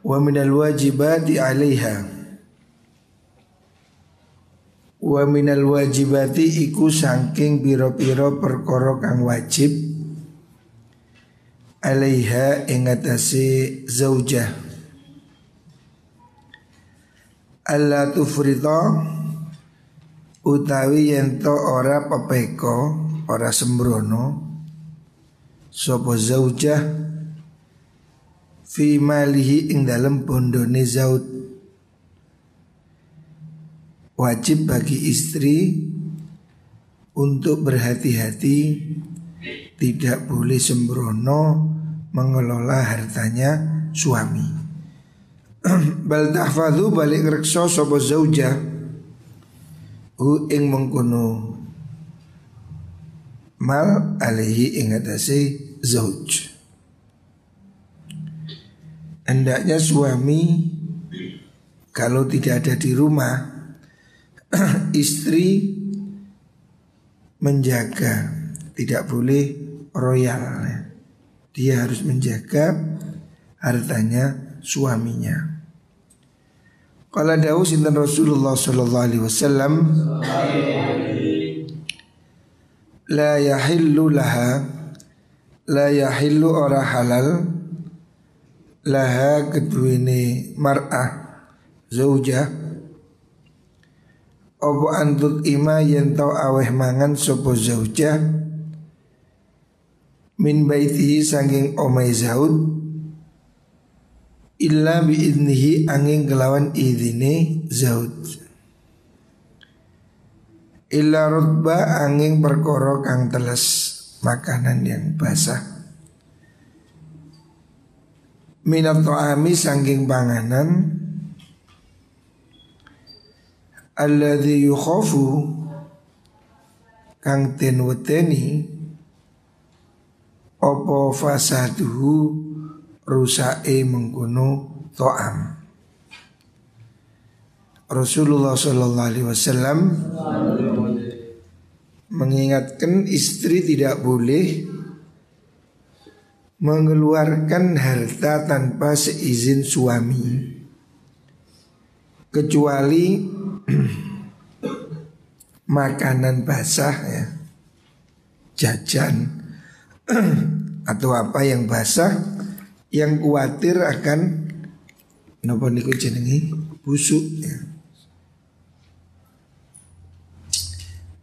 wa minal wajibati 'alaiha. Wa minal wajibati iku saking pira-pira perkara kang wajib 'alaiha ing atase zaujah. Alla tufrita utawi yen to ora pepeko ora sembrono sapa zaujah fi malihi ing dalam bondone zaud. Wajib bagi istri untuk berhati-hati tidak boleh sembrono mengelola hartanya suami. Bal tahfadhu balik rekso sapa zauja hu ing mengkono. Mal alaihi ing atase zauj Hendaknya suami kalau tidak ada di rumah istri menjaga. Tidak boleh royal. Dia harus menjaga hartanya suaminya. Kalau Dawu sinten Rasulullah sallallahu alaihi wasallam la yahillu laha la yahillu ora halal laha keduwene mar'ah zaujah. Opo antut ima yen tau aweh mangan sopo zaujah? Min baitihi sanging omai zaud. Illa bi idnihi angin kelawan idine zaud. Illa rutba angin perkara kang teles makanan yang basah minat to'ami sangking panganan alladhi yukhofu kang ten weteni opo fasaduhu rusae mengkuno to'am. Rasulullah Shallallahu Alaihi Wasallam mengingatkan istri tidak boleh mengeluarkan harta tanpa seizin suami kecuali makanan basah ya jajan atau apa yang basah yang khawatir akan nopo niku jenengi busuk ya.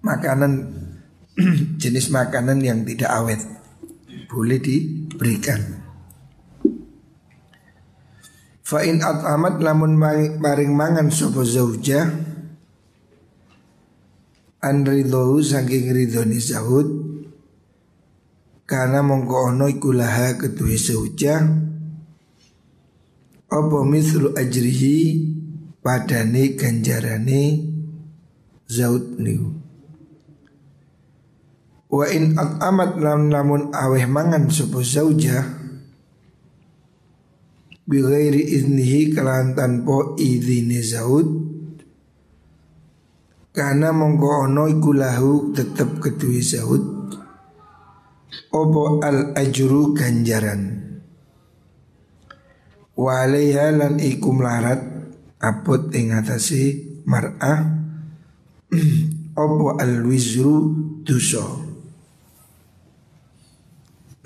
makanan jenis makanan yang tidak awet boleh diberikan. Fa in amat lamun maring mangan sapa zauja an ridho saking ridhoni zahud karena mongko ono iku laha kedue zauja apa mislu ajrihi padane ganjarane zaud niku Wa in amat lam namun aweh mangan sapa zauja bi ghairi iznihi kalan tanpa izine zaud karena mongko ono iku lahu tetep kedue zaud opo al ajru ganjaran. Wa alaiha lan iku melarat apot ing atase mar'ah opo al wizru dosa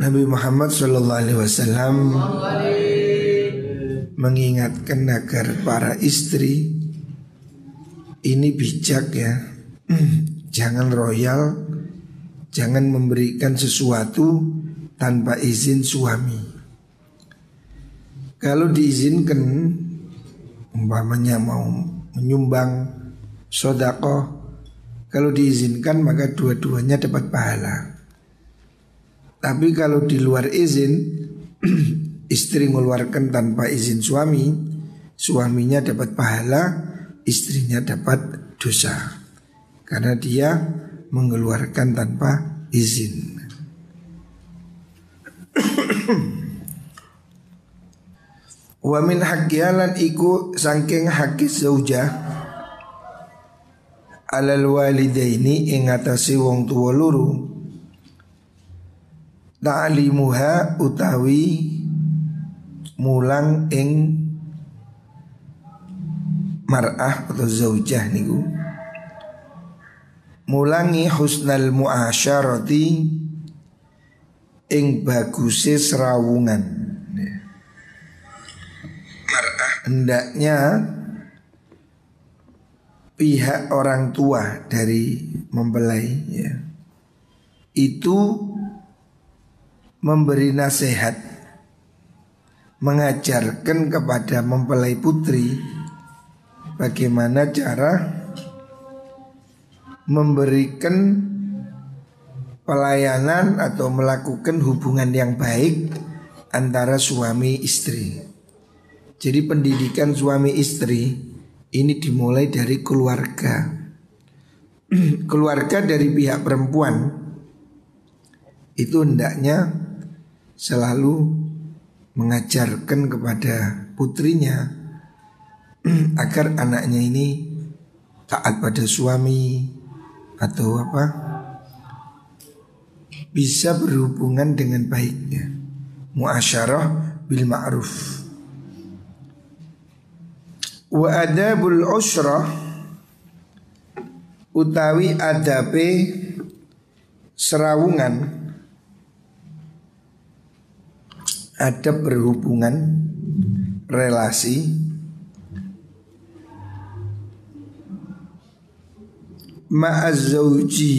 Nabi Muhammad Shallallahu Alaihi Wasallam mengingatkan agar para istri ini bijak ya, jangan royal, jangan memberikan sesuatu tanpa izin suami. Kalau diizinkan, umpamanya mau menyumbang sodako, kalau diizinkan maka dua-duanya dapat pahala. Tapi kalau di luar izin istri mengeluarkan tanpa izin suami, suaminya dapat pahala, istrinya dapat dosa. Karena dia mengeluarkan tanpa izin. Wa min haqqiyalan iku saking haqqi zaujah alal walidaini ing atase wong tuwa loro ta'limuha utawi mulang ing mar'ah atau zaujah niku. Mulangi husnal muasyarati ing baguse serawungan. Hendaknya pihak orang tua dari mempelai ya. Itu memberi nasihat mengajarkan kepada mempelai putri bagaimana cara memberikan pelayanan atau melakukan hubungan yang baik antara suami istri. Jadi pendidikan suami istri ini dimulai dari keluarga. keluarga dari pihak perempuan itu hendaknya selalu mengajarkan kepada putrinya agar anaknya ini taat pada suami atau apa bisa berhubungan dengan baiknya. Muasyarah bil ma'ruf. Wa adabul usrah utawi adabe serawungan ada berhubungan relasi ma'azzauji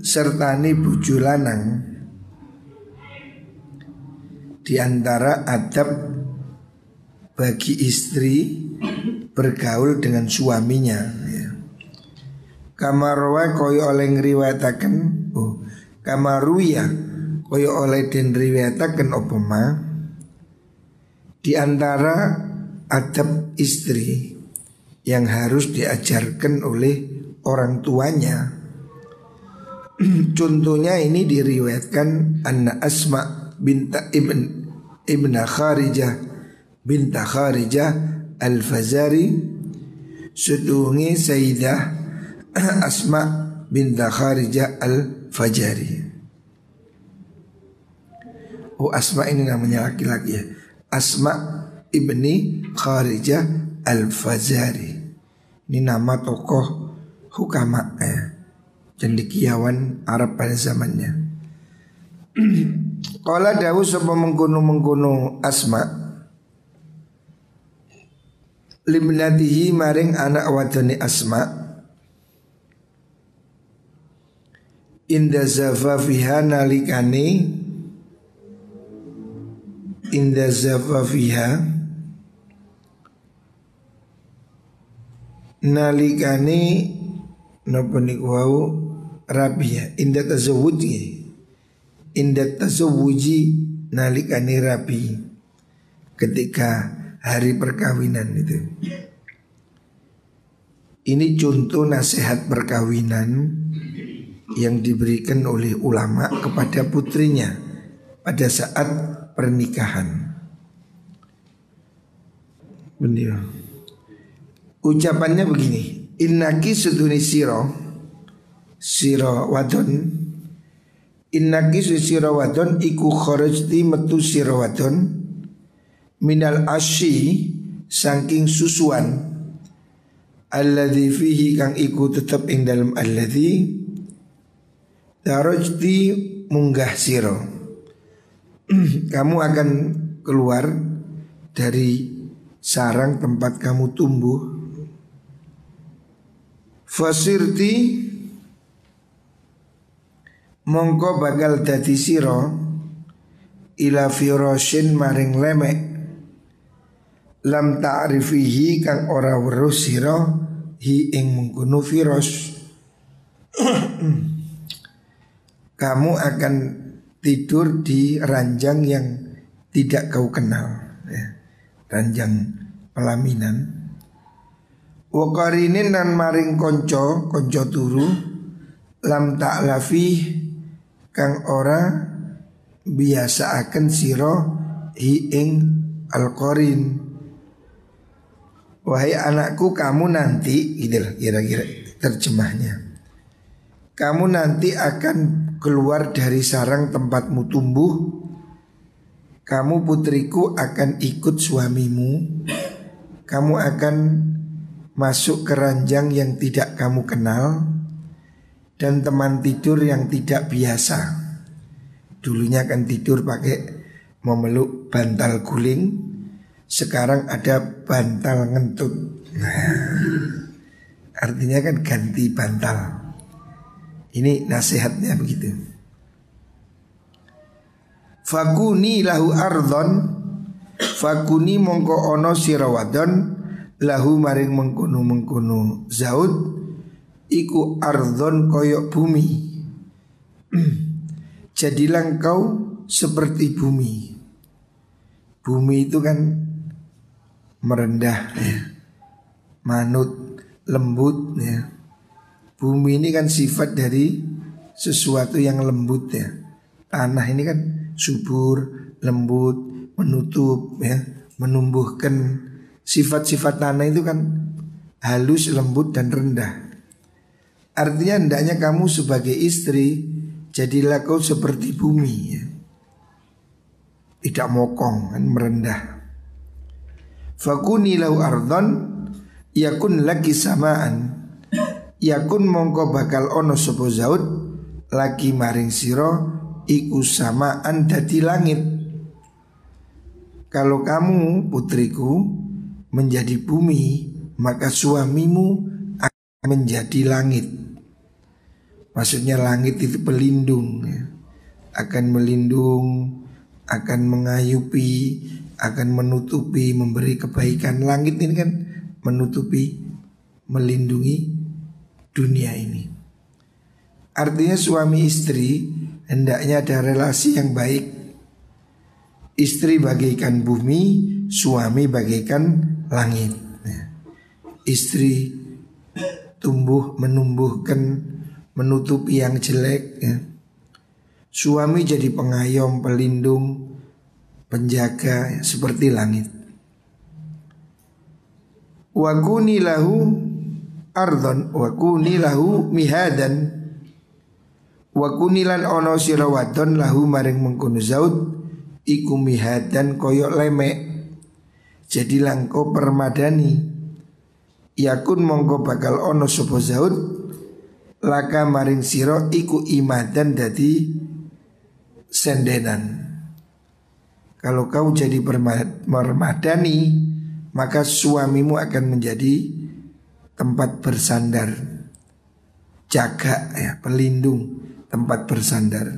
sertani bojo lanang di antara adab bagi istri bergaul dengan suaminya ya. Kamarwa koyo oleh ngriwayataken oh kamaruya koyo oleh den riwayataken opoma di antara adab istri yang harus diajarkan oleh orang tuanya Contohnya ini diriwayatkan Anna Asma binta Ibn Ibn Kharijah binta Kharijah Al-Fazari Sedungi Sayyidah Asma binta Kharijah Al-Fajari. Oh Asma ini namanya laki-laki ya Asma ibni Kharijah Al-Fazari. Ini nama tokoh hukama ya. Cendikiawan Arab pada zamannya. Kala dawu sapa mengkono-mengkono Asma' limnatihi maring anak wadone Asma. Inda zafafiha nalikane inda zafafiha nalikane napa niku wau rabiya inda tazawuji inda tazawuji nalikane rabi ketika hari perkawinan itu. Ini contoh nasihat perkawinan yang diberikan oleh ulama kepada putrinya pada saat pernikahan. Benar. Ucapannya begini, Innaki suduni siro Siro wadon. Innaki siro wadon Iku kharajti metu siro wadon. Minal asyi saking susuan. Alladzi fihi kang iku tetep ing dalam alladzi darajti munggah siro kamu akan keluar dari sarang tempat kamu tumbuh. Fasirti mongko bakal dadi siro ila firashin maring lemek. Lam ta'rifihi kang ora weruh sira hi ing mengkono virus kamu akan tidur di ranjang yang tidak kau kenal ya. ranjang pelaminan. Wakarinin nan maring konco konco turu lam ta'lafi kang ora biasa akan siro hi ing alqarin Wahai anakku kamu nanti gitu kira-kira terjemahnya. Kamu nanti akan keluar dari sarang tempatmu tumbuh Kamu putriku akan ikut suamimu Kamu akan masuk ke ranjang yang tidak kamu kenal Dan teman tidur yang tidak biasa Dulunya kan tidur pakai memeluk bantal guling sekarang ada bantal ngentut. Nah, artinya kan ganti bantal. Ini nasihatnya begitu. Fakuni lahu ardon Fakuni mongko ono sirawadon Lahu maring mengkunu mengkunu Zaud Iku ardon koyok bumi Jadilah kau seperti bumi Bumi itu kan merendah ya. manut lembut ya bumi ini kan sifat dari sesuatu yang lembut ya. Tanah ini kan subur lembut menutup ya menumbuhkan. Sifat-sifat tanah itu kan halus lembut dan rendah. Artinya hendaknya kamu sebagai istri jadilah kau seperti bumi ya. Tidak mokong kan merendah. Fakuni lau ardon Yakun lagi samaan Yakun mongko bakal ono sopo zaud Lagi maring siro Iku samaan dadi langit. Kalau kamu putriku Menjadi bumi Maka suamimu akan menjadi langit. Maksudnya langit itu pelindung ya. Akan melindung Akan mengayupi akan menutupi memberi kebaikan. Langit ini kan menutupi melindungi dunia ini artinya suami istri hendaknya ada relasi yang baik istri bagaikan bumi suami bagaikan langit ya. istri tumbuh menumbuhkan menutupi yang jelek ya. suami jadi pengayom pelindung penjaga seperti langit. Wa kuni ardon wa kuni lahu mihadan. Wa kunilan ono sira wadon lahu maring mengkono zaud iku mihadan koyok lemek. Jadi langko permadani. Yakun mongko bakal ono sopo zaud laka maring siro iku imadan dadi sendenan. Kalau kau jadi permadani Maka suamimu akan menjadi tempat bersandar. Jaga ya, pelindung tempat bersandar.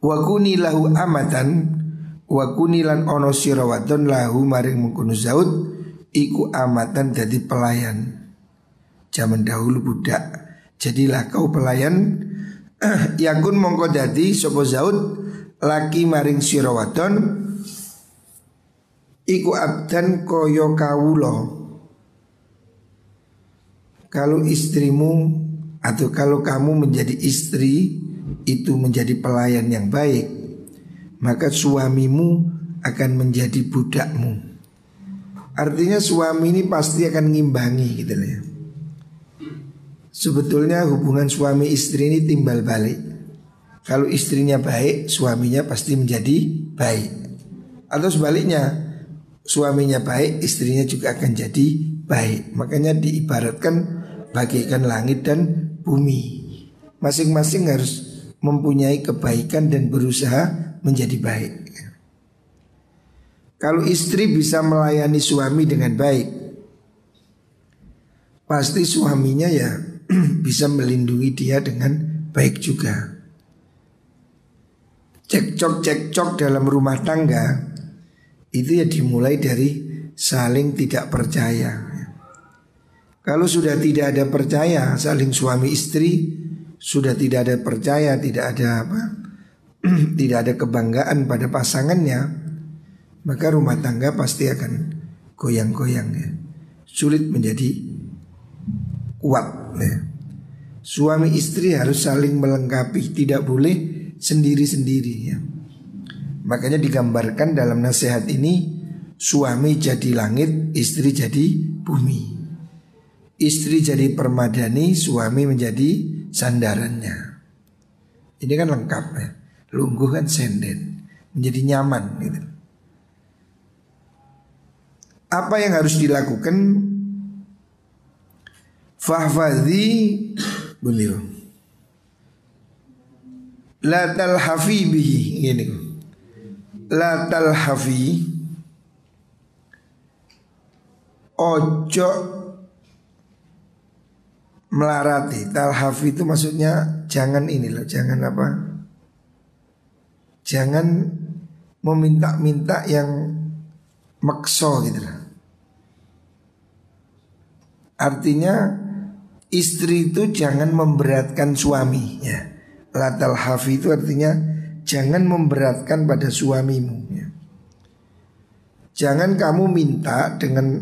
Wakuni lahu amatan Wakuni lan ono sirawadon lahu maring mengkunu zaud Iku amatan jadi pelayan. Zaman dahulu budak Jadilah kau pelayan. Yakun mongko dadi sopo zaud laki maring sira iku abdan koyo kawulo kalau istrimu atau kalau kamu menjadi istri itu menjadi pelayan yang baik maka suamimu akan menjadi budakmu artinya suami ini pasti akan ngimbangi gitu ya sebetulnya hubungan suami istri ini timbal balik kalau istrinya baik, suaminya pasti menjadi baik. Atau sebaliknya, suaminya baik, istrinya juga akan jadi baik. Makanya diibaratkan bagaikan langit dan bumi. Masing-masing harus mempunyai kebaikan dan berusaha menjadi baik. Kalau istri bisa melayani suami dengan baik, pasti suaminya ya bisa melindungi dia dengan baik juga cekcok-cekcok dalam rumah tangga itu ya dimulai dari saling tidak percaya. Kalau sudah tidak ada percaya saling suami istri sudah tidak ada percaya, tidak ada apa tidak ada kebanggaan pada pasangannya, maka rumah tangga pasti akan goyang-goyang ya. Sulit menjadi kuat ya. Suami istri harus saling melengkapi, tidak boleh sendiri-sendiri ya. Makanya digambarkan dalam nasihat ini suami jadi langit, istri jadi bumi. Istri jadi permadani, suami menjadi sandarannya. Ini kan lengkap ya. Lungguh kan senden, menjadi nyaman gitu. Apa yang harus dilakukan? Fahfadhi beliau. La talhafi bihi ini. La talhafi ojo melarati. Talhafi itu maksudnya jangan ini loh jangan apa? Jangan meminta-minta yang makso gitu loh. Artinya istri itu jangan memberatkan suami ya latal hafi itu artinya jangan memberatkan pada suamimu ya. jangan kamu minta dengan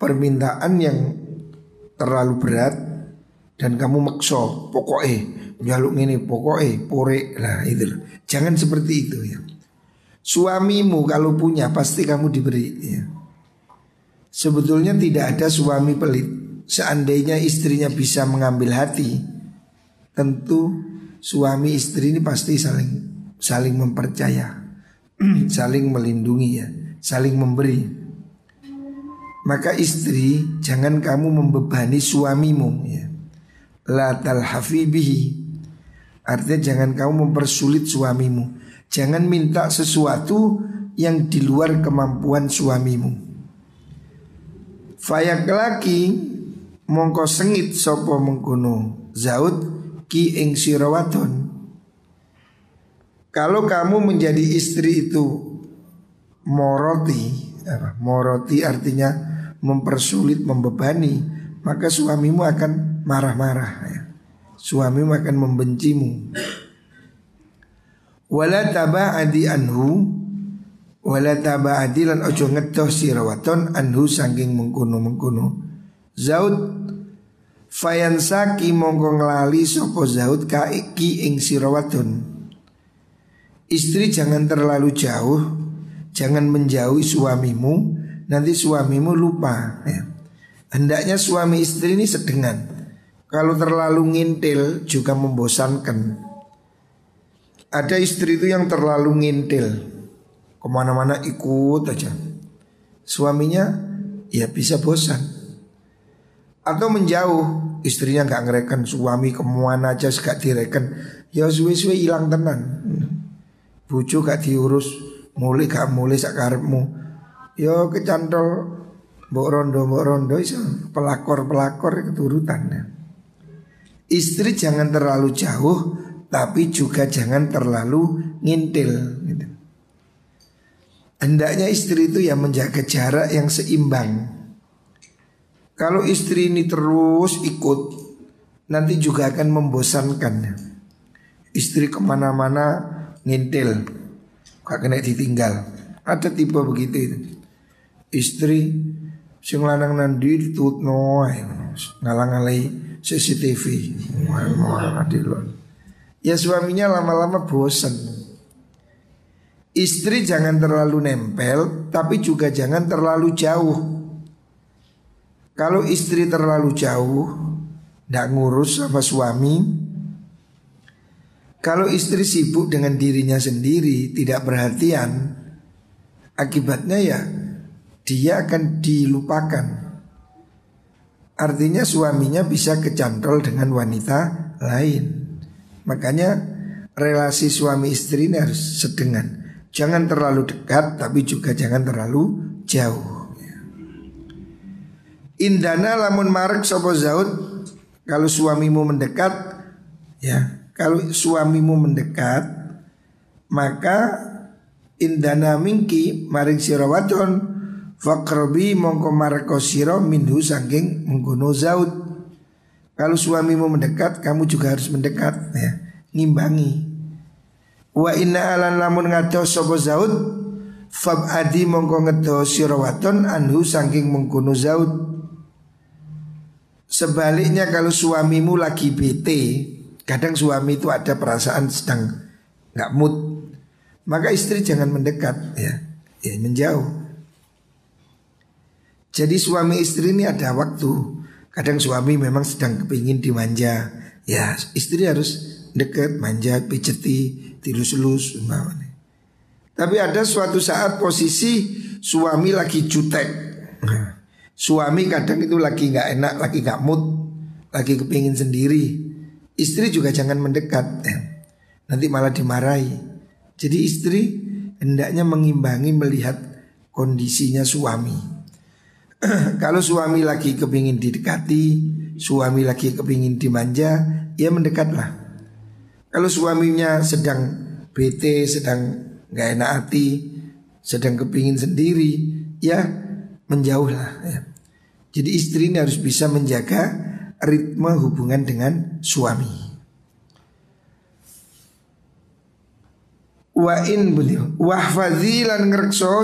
permintaan yang terlalu berat dan kamu makso pokoknya jaluk ini pokoknya pore lah itu. Jangan seperti itu ya. Suamimu kalau punya pasti kamu diberi ya. Sebetulnya tidak ada suami pelit. Seandainya istrinya bisa mengambil hati, tentu suami istri ini pasti saling saling mempercaya, saling melindungi ya, saling memberi. Maka istri jangan kamu membebani suamimu ya. La talhafibihi Artinya jangan kamu mempersulit suamimu. Jangan minta sesuatu yang di luar kemampuan suamimu. Fayak laki mongko sengit sopo mengkuno zaud ki ing sirawaton Kalau kamu menjadi istri itu moroti? Moroti artinya mempersulit, membebani, maka suamimu akan marah-marah ya. Suamimu akan membencimu. Wala taba'adi anhu wala taba'adi lan ojo ngetoh sirawaton anhu saking mengkuno-mengkuno. Zaud fayansaki mongko nglali sapa zaud kaiki ing sirawaton. Istri jangan terlalu jauh, jangan menjauhi suamimu nanti suamimu lupa ya. Hendaknya suami istri ini sedengan. Kalau terlalu ngintil juga membosankan. Ada istri itu yang terlalu ngintil. Ke mana-mana ikut aja. Suaminya ya bisa bosan. Atau menjauh Istrinya nggak ngereken. Suami ke mana aja gak direken. Ya suwe-suwe hilang tenan. Bucu gak diurus. Mulai gak mulai sakarepmu Yo kecantol mbok rondo mbok rondo iso pelakor-pelakor keturutan ya. Istri jangan terlalu jauh tapi juga jangan terlalu ngintil gitu. Hendaknya istri itu yang menjaga jarak yang seimbang. Kalau istri ini terus ikut nanti juga akan membosankan. Istri ke mana-mana ngintil, gak kena ditinggal. Ada tipe begitu itu istri sing lanang nandi ditutno ngalang-alai CCTV. Ya suaminya lama-lama bosan. Istri jangan terlalu nempel, tapi juga jangan terlalu jauh. Kalau istri terlalu jauh, tidak ngurus sama suami. Kalau istri sibuk dengan dirinya sendiri, tidak perhatian, akibatnya ya dia akan dilupakan. Artinya suaminya bisa kecantol dengan wanita lain. Makanya relasi suami istri ini harus sedengan. Jangan terlalu dekat tapi juga jangan terlalu jauh. Indana lamun marek sopo zaud kalau suamimu mendekat ya kalau suamimu mendekat maka indana mingki maring sirawaton Fakrobi mongko marko siro minhu sangking mengguno zaud. Kalau suamimu mendekat, kamu juga harus mendekat ya, ngimbangi. Wa inna alan lamun ngado sapa Zaud Fab adi mongko ngedo sirawaton anhu saking mengkono Zaud. Sebaliknya kalau suamimu lagi bete Kadang suami itu ada perasaan sedang nggak mood. Maka istri jangan mendekat ya, ya menjauh Jadi suami istri ini ada waktu. Kadang suami memang sedang kepingin dimanja. Ya istri harus deket, manja, pijeti, tilus-lus Tapi ada suatu saat posisi suami lagi jutek. Suami kadang itu lagi nggak enak, lagi nggak mood Lagi kepingin sendiri. Istri juga jangan mendekat eh, Nanti malah dimarahi. Jadi istri hendaknya mengimbangi melihat kondisinya suami Kalau suami lagi kepingin didekati Suami lagi kepingin dimanja Ya mendekatlah kalau suaminya sedang bete, sedang gak enak hati, sedang kepingin sendiri, ya menjauhlah. Ya. Jadi istri ini harus bisa menjaga ritme hubungan dengan suami. Wa in beliau wahfadzi lan ngrekso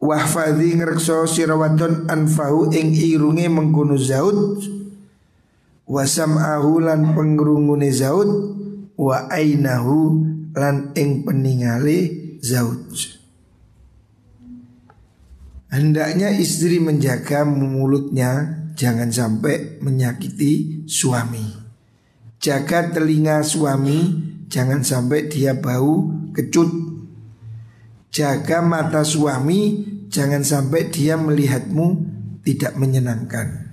wahfadzi ngrekso sirawadon anfahu ing irunge mengkono zaud. Wasam ahulan pengrungune zaud. Wa ainahu lan ing peningale zaud. Hendaknya istri menjaga mulutnya jangan sampai menyakiti suami. Jaga telinga suami jangan sampai dia bau kecut jaga mata suami jangan sampai dia melihatmu tidak menyenangkan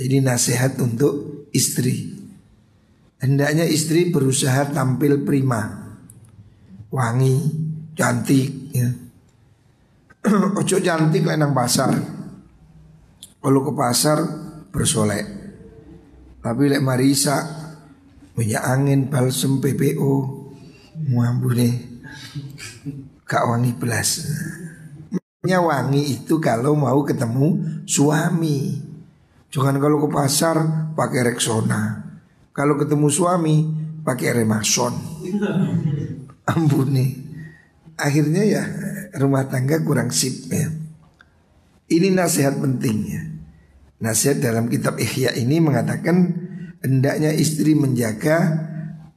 jadi nasihat untuk istri. Hendaknya istri berusaha tampil prima, wangi, cantik. Ya. Ojo cantik lah nang pasar. Kalau ke pasar bersolek. Tapi lek marisa punya angin balsem PPO nih wangi belas. Wangi itu kalau mau ketemu suami. Jangan kalau ke pasar pakai Rexona. Kalau ketemu suami pakai Remason. Ampuni. Akhirnya ya rumah tangga kurang sip ya. Ini nasihat pentingnya. Nasihat dalam kitab Ihya ini mengatakan hendaknya istri menjaga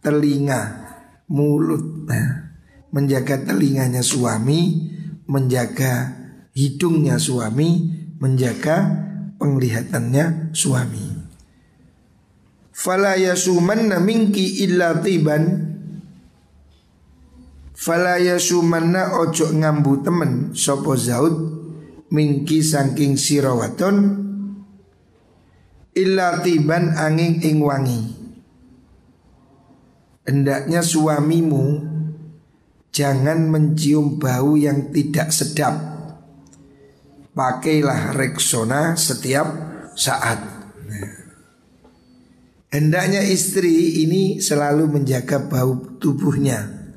telinga, mulut, ya. Menjaga telinganya suami, menjaga hidungnya suami, menjaga penglihatannya suami. Fala yasumanna minki illa tiban. Fala yasumanna ojo ngambu temen sopo zaud Minki saking sirawaton Illa tiban angin ing wangi. Hendaknya suamimu Jangan mencium bau yang tidak sedap pakailah Rexona setiap saat. Hendaknya istri ini selalu menjaga bau tubuhnya.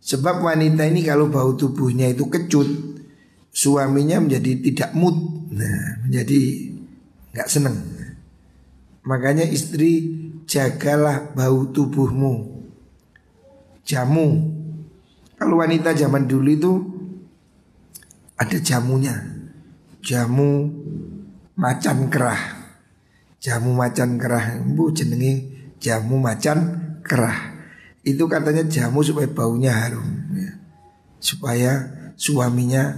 Sebab wanita ini kalau bau tubuhnya itu kecut, suaminya menjadi tidak mood, nah, menjadi nggak seneng. Makanya istri jagalah bau tubuhmu. Jamu. Kalau wanita zaman dulu itu ada jamunya jamu macan kerah. Jamu macan kerah, bu jenenge jamu macan kerah. Itu katanya jamu supaya baunya harum, ya. supaya suaminya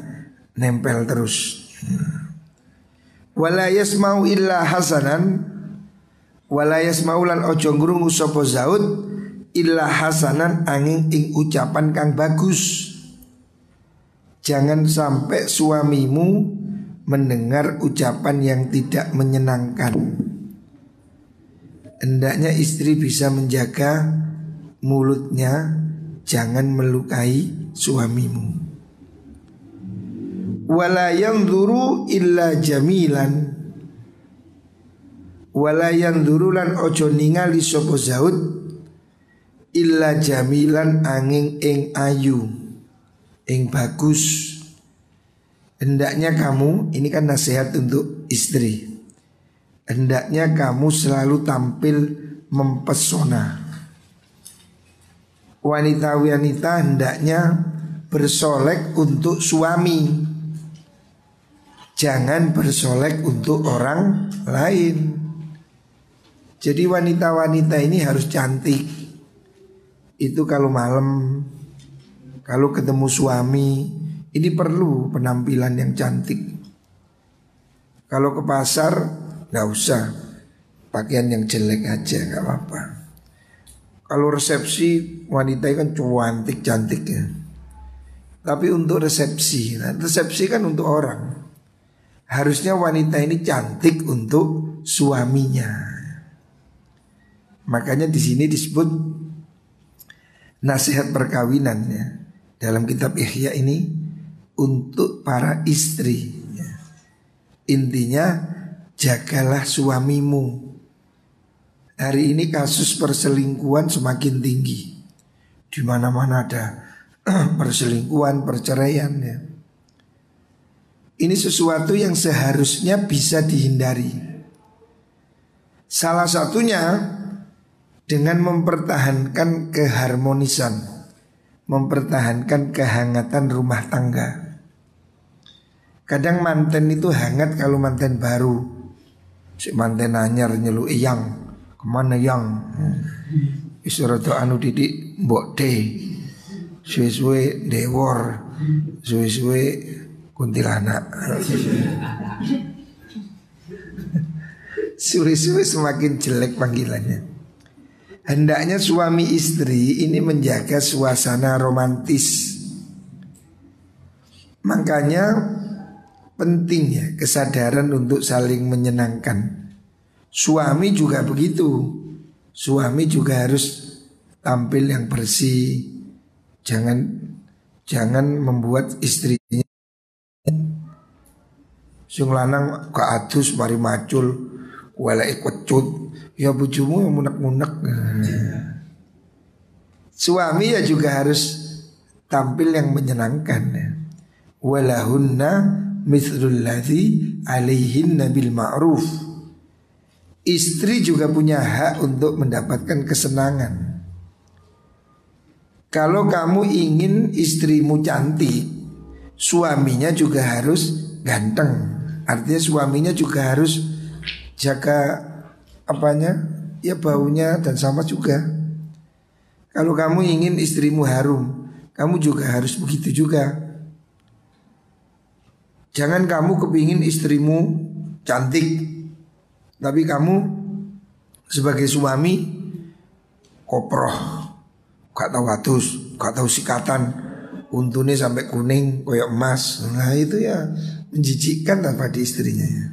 nempel terus. Walayas mau illa hasanan, walayas maulan ojo ngrungu sopo zaud illa hasanan angin ing ucapan kang bagus. Jangan sampai suamimu mendengar ucapan yang tidak menyenangkan. Hendaknya istri bisa menjaga mulutnya jangan melukai suamimu. Wala yanzuru illa jamilan Wala yanzuru lan ojo ningali sapa zaud illa jamilan angin ing ayu ing bagus Hendaknya kamu, ini kan nasihat untuk istri hendaknya kamu selalu tampil mempesona. Wanita-wanita hendaknya bersolek untuk suami. Jangan bersolek untuk orang lain. Jadi wanita-wanita ini harus cantik. Itu kalau malam, kalau ketemu suami, ini perlu penampilan yang cantik. Kalau ke pasar, nggak usah pakaian yang jelek aja, nggak apa-apa. Kalau resepsi wanita kan cantik cantik ya. Tapi untuk resepsi, nah resepsi kan untuk orang. Harusnya wanita ini cantik untuk suaminya. Makanya di sini disebut nasihat perkawinan ya. Dalam kitab Ihya ini untuk para istri. Ya. Intinya jagalah suamimu Hari ini kasus perselingkuhan semakin tinggi. Di mana-mana ada perselingkuhan, perceraian ya. Ini sesuatu yang seharusnya bisa dihindari. Salah satunya dengan mempertahankan keharmonisan, mempertahankan kehangatan rumah tangga. Kadang manten itu hangat kalau manten baru. Si manten anyar nyelu iyang mana yang Isra anu didik mbok de suwe-suwe dewor suwe-suwe kuntilanak suwe-suwe semakin jelek panggilannya Hendaknya suami istri ini menjaga suasana romantis Makanya penting ya kesadaran untuk saling menyenangkan Suami juga begitu. Suami juga harus tampil yang bersih. Jangan jangan membuat istrinya sing lanang adus mari macul wala ikut ya bujumu yang munek-munek. Suami ya juga harus tampil yang menyenangkan. Walahunna mithlul ladzi alaihinna bil ma'ruf. Istri juga punya hak untuk mendapatkan kesenangan. Kalau kamu ingin istrimu cantik, suaminya juga harus ganteng. Artinya suaminya juga harus jaga apanya? Ya baunya dan sama juga. Kalau kamu ingin istrimu harum, kamu juga harus begitu juga. Jangan kamu kepingin istrimu cantik, tapi kamu sebagai suami koproh, gak tahu atus, gak tahu sikatan, untune sampai kuning koyok emas. Nah itu ya menjijikkan tanpa di istrinya ya.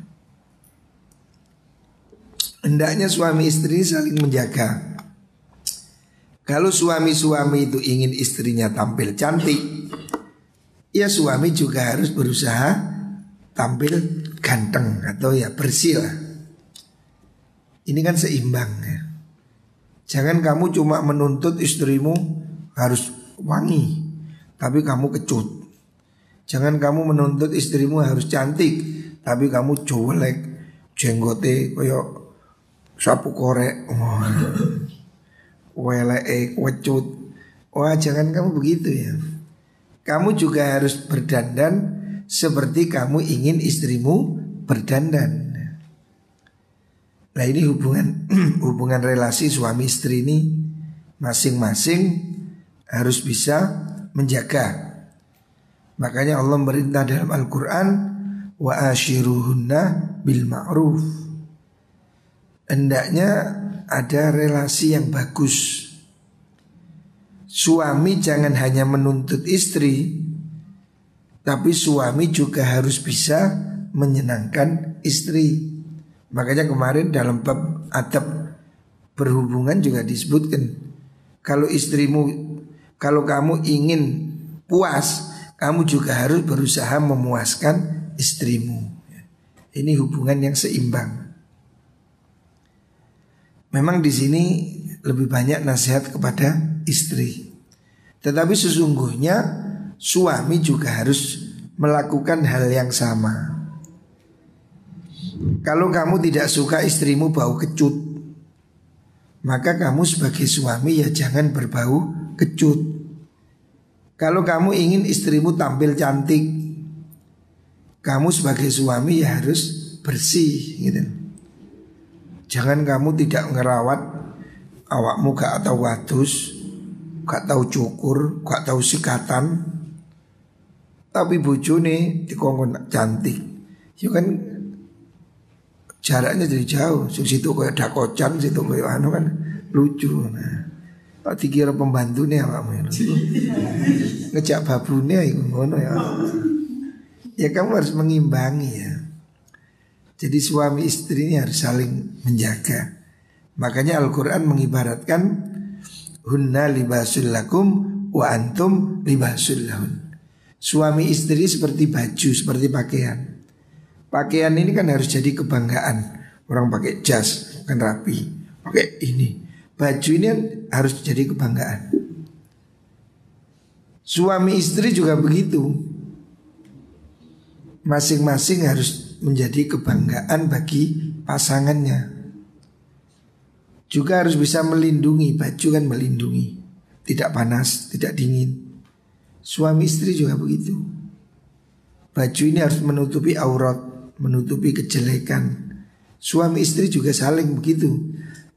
Hendaknya suami istri saling menjaga. Kalau suami-suami itu ingin istrinya tampil cantik, ya suami juga harus berusaha tampil ganteng atau ya bersih lah. Ini kan seimbang ya. Jangan kamu cuma menuntut istrimu harus wangi, tapi kamu kecut. Jangan kamu menuntut istrimu harus cantik, tapi kamu jelek, jenggote koyo sapu korek. Wah. Weleke kecut. Wah, jangan kamu begitu ya. Kamu juga harus berdandan seperti kamu ingin istrimu berdandan. Nah ini hubungan hubungan relasi suami istri ini masing-masing harus bisa menjaga. Makanya Allah merintah dalam Al-Quran wa ashiruhunna bil ma'ruf. Hendaknya ada relasi yang bagus. Suami jangan hanya menuntut istri, tapi suami juga harus bisa menyenangkan istri. Makanya kemarin dalam bab adab berhubungan juga disebutkan kalau istrimu kalau kamu ingin puas, kamu juga harus berusaha memuaskan istrimu. Ini hubungan yang seimbang. Memang di sini lebih banyak nasihat kepada istri. Tetapi sesungguhnya suami juga harus melakukan hal yang sama. Kalau kamu tidak suka istrimu bau kecut Maka kamu sebagai suami ya jangan berbau kecut Kalau kamu ingin istrimu tampil cantik Kamu sebagai suami ya harus bersih gitu Jangan kamu tidak ngerawat awakmu gak atau wadus Gak tahu cukur, gak tahu sikatan Tapi bojone dikongkon cantik Ya kan jaraknya jadi jauh. Sing situ kayak dakocan, situ kayak anu kan lucu. Nah, Pak dikira pembantu nih apa Ngejak babune iku ngono ya. Ya kamu harus mengimbangi ya. Jadi suami istri ini harus saling menjaga. Makanya Al-Quran mengibaratkan Hunna libasul lakum wa antum libasul lahun. Suami istri seperti baju, seperti pakaian. Pakaian ini kan harus jadi kebanggaan. Orang pakai jas kan rapi, pakai ini. Baju ini kan harus jadi kebanggaan. Suami istri juga begitu. Masing-masing harus menjadi kebanggaan bagi pasangannya. Juga harus bisa melindungi, baju kan melindungi. Tidak panas, tidak dingin. Suami istri juga begitu. Baju ini harus menutupi aurat menutupi kejelekan. Suami istri juga saling begitu.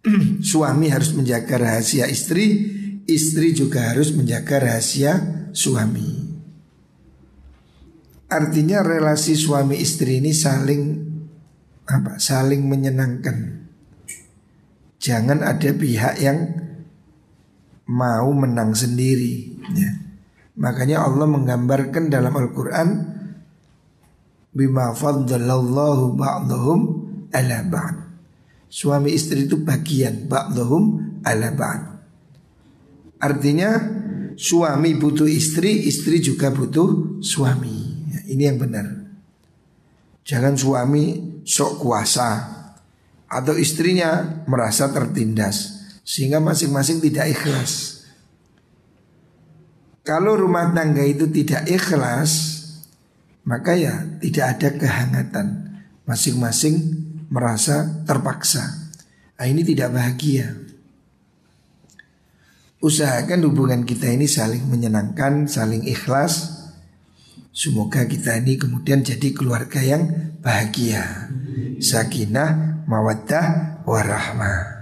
suami harus menjaga rahasia istri, istri juga harus menjaga rahasia suami. Artinya relasi suami istri ini saling apa? Saling menyenangkan. Jangan ada pihak yang mau menang sendiri. Ya. Makanya Allah menggambarkan dalam Al-Quran bima faddalallahu ba'dahum ala ba'd. Suami istri itu bagian ba'dahum ala ba'd. Artinya suami butuh istri, istri juga butuh suami. Ini yang benar. Jangan suami sok kuasa atau istrinya merasa tertindas sehingga masing-masing tidak ikhlas. Kalau rumah tangga itu tidak ikhlas, maka ya tidak ada kehangatan. Masing-masing merasa terpaksa. Nah, ini tidak bahagia. Usahakan hubungan kita ini saling menyenangkan, saling ikhlas. Semoga kita ini kemudian jadi keluarga yang bahagia. Sakinah, mawaddah, warahmah.